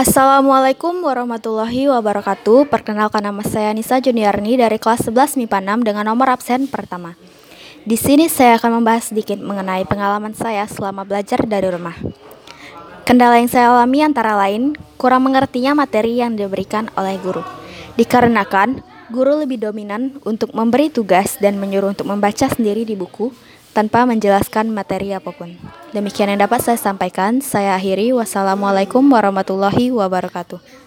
Assalamualaikum warahmatullahi wabarakatuh. Perkenalkan nama saya Nisa Juniarni dari kelas 11 MIPA 6 dengan nomor absen pertama. Di sini saya akan membahas sedikit mengenai pengalaman saya selama belajar dari rumah. Kendala yang saya alami antara lain kurang mengertinya materi yang diberikan oleh guru. Dikarenakan guru lebih dominan untuk memberi tugas dan menyuruh untuk membaca sendiri di buku tanpa menjelaskan materi apa pun. Demikian yang dapat saya sampaikan. Saya akhiri. Wassalamualaikum warahmatullahi wabarakatuh.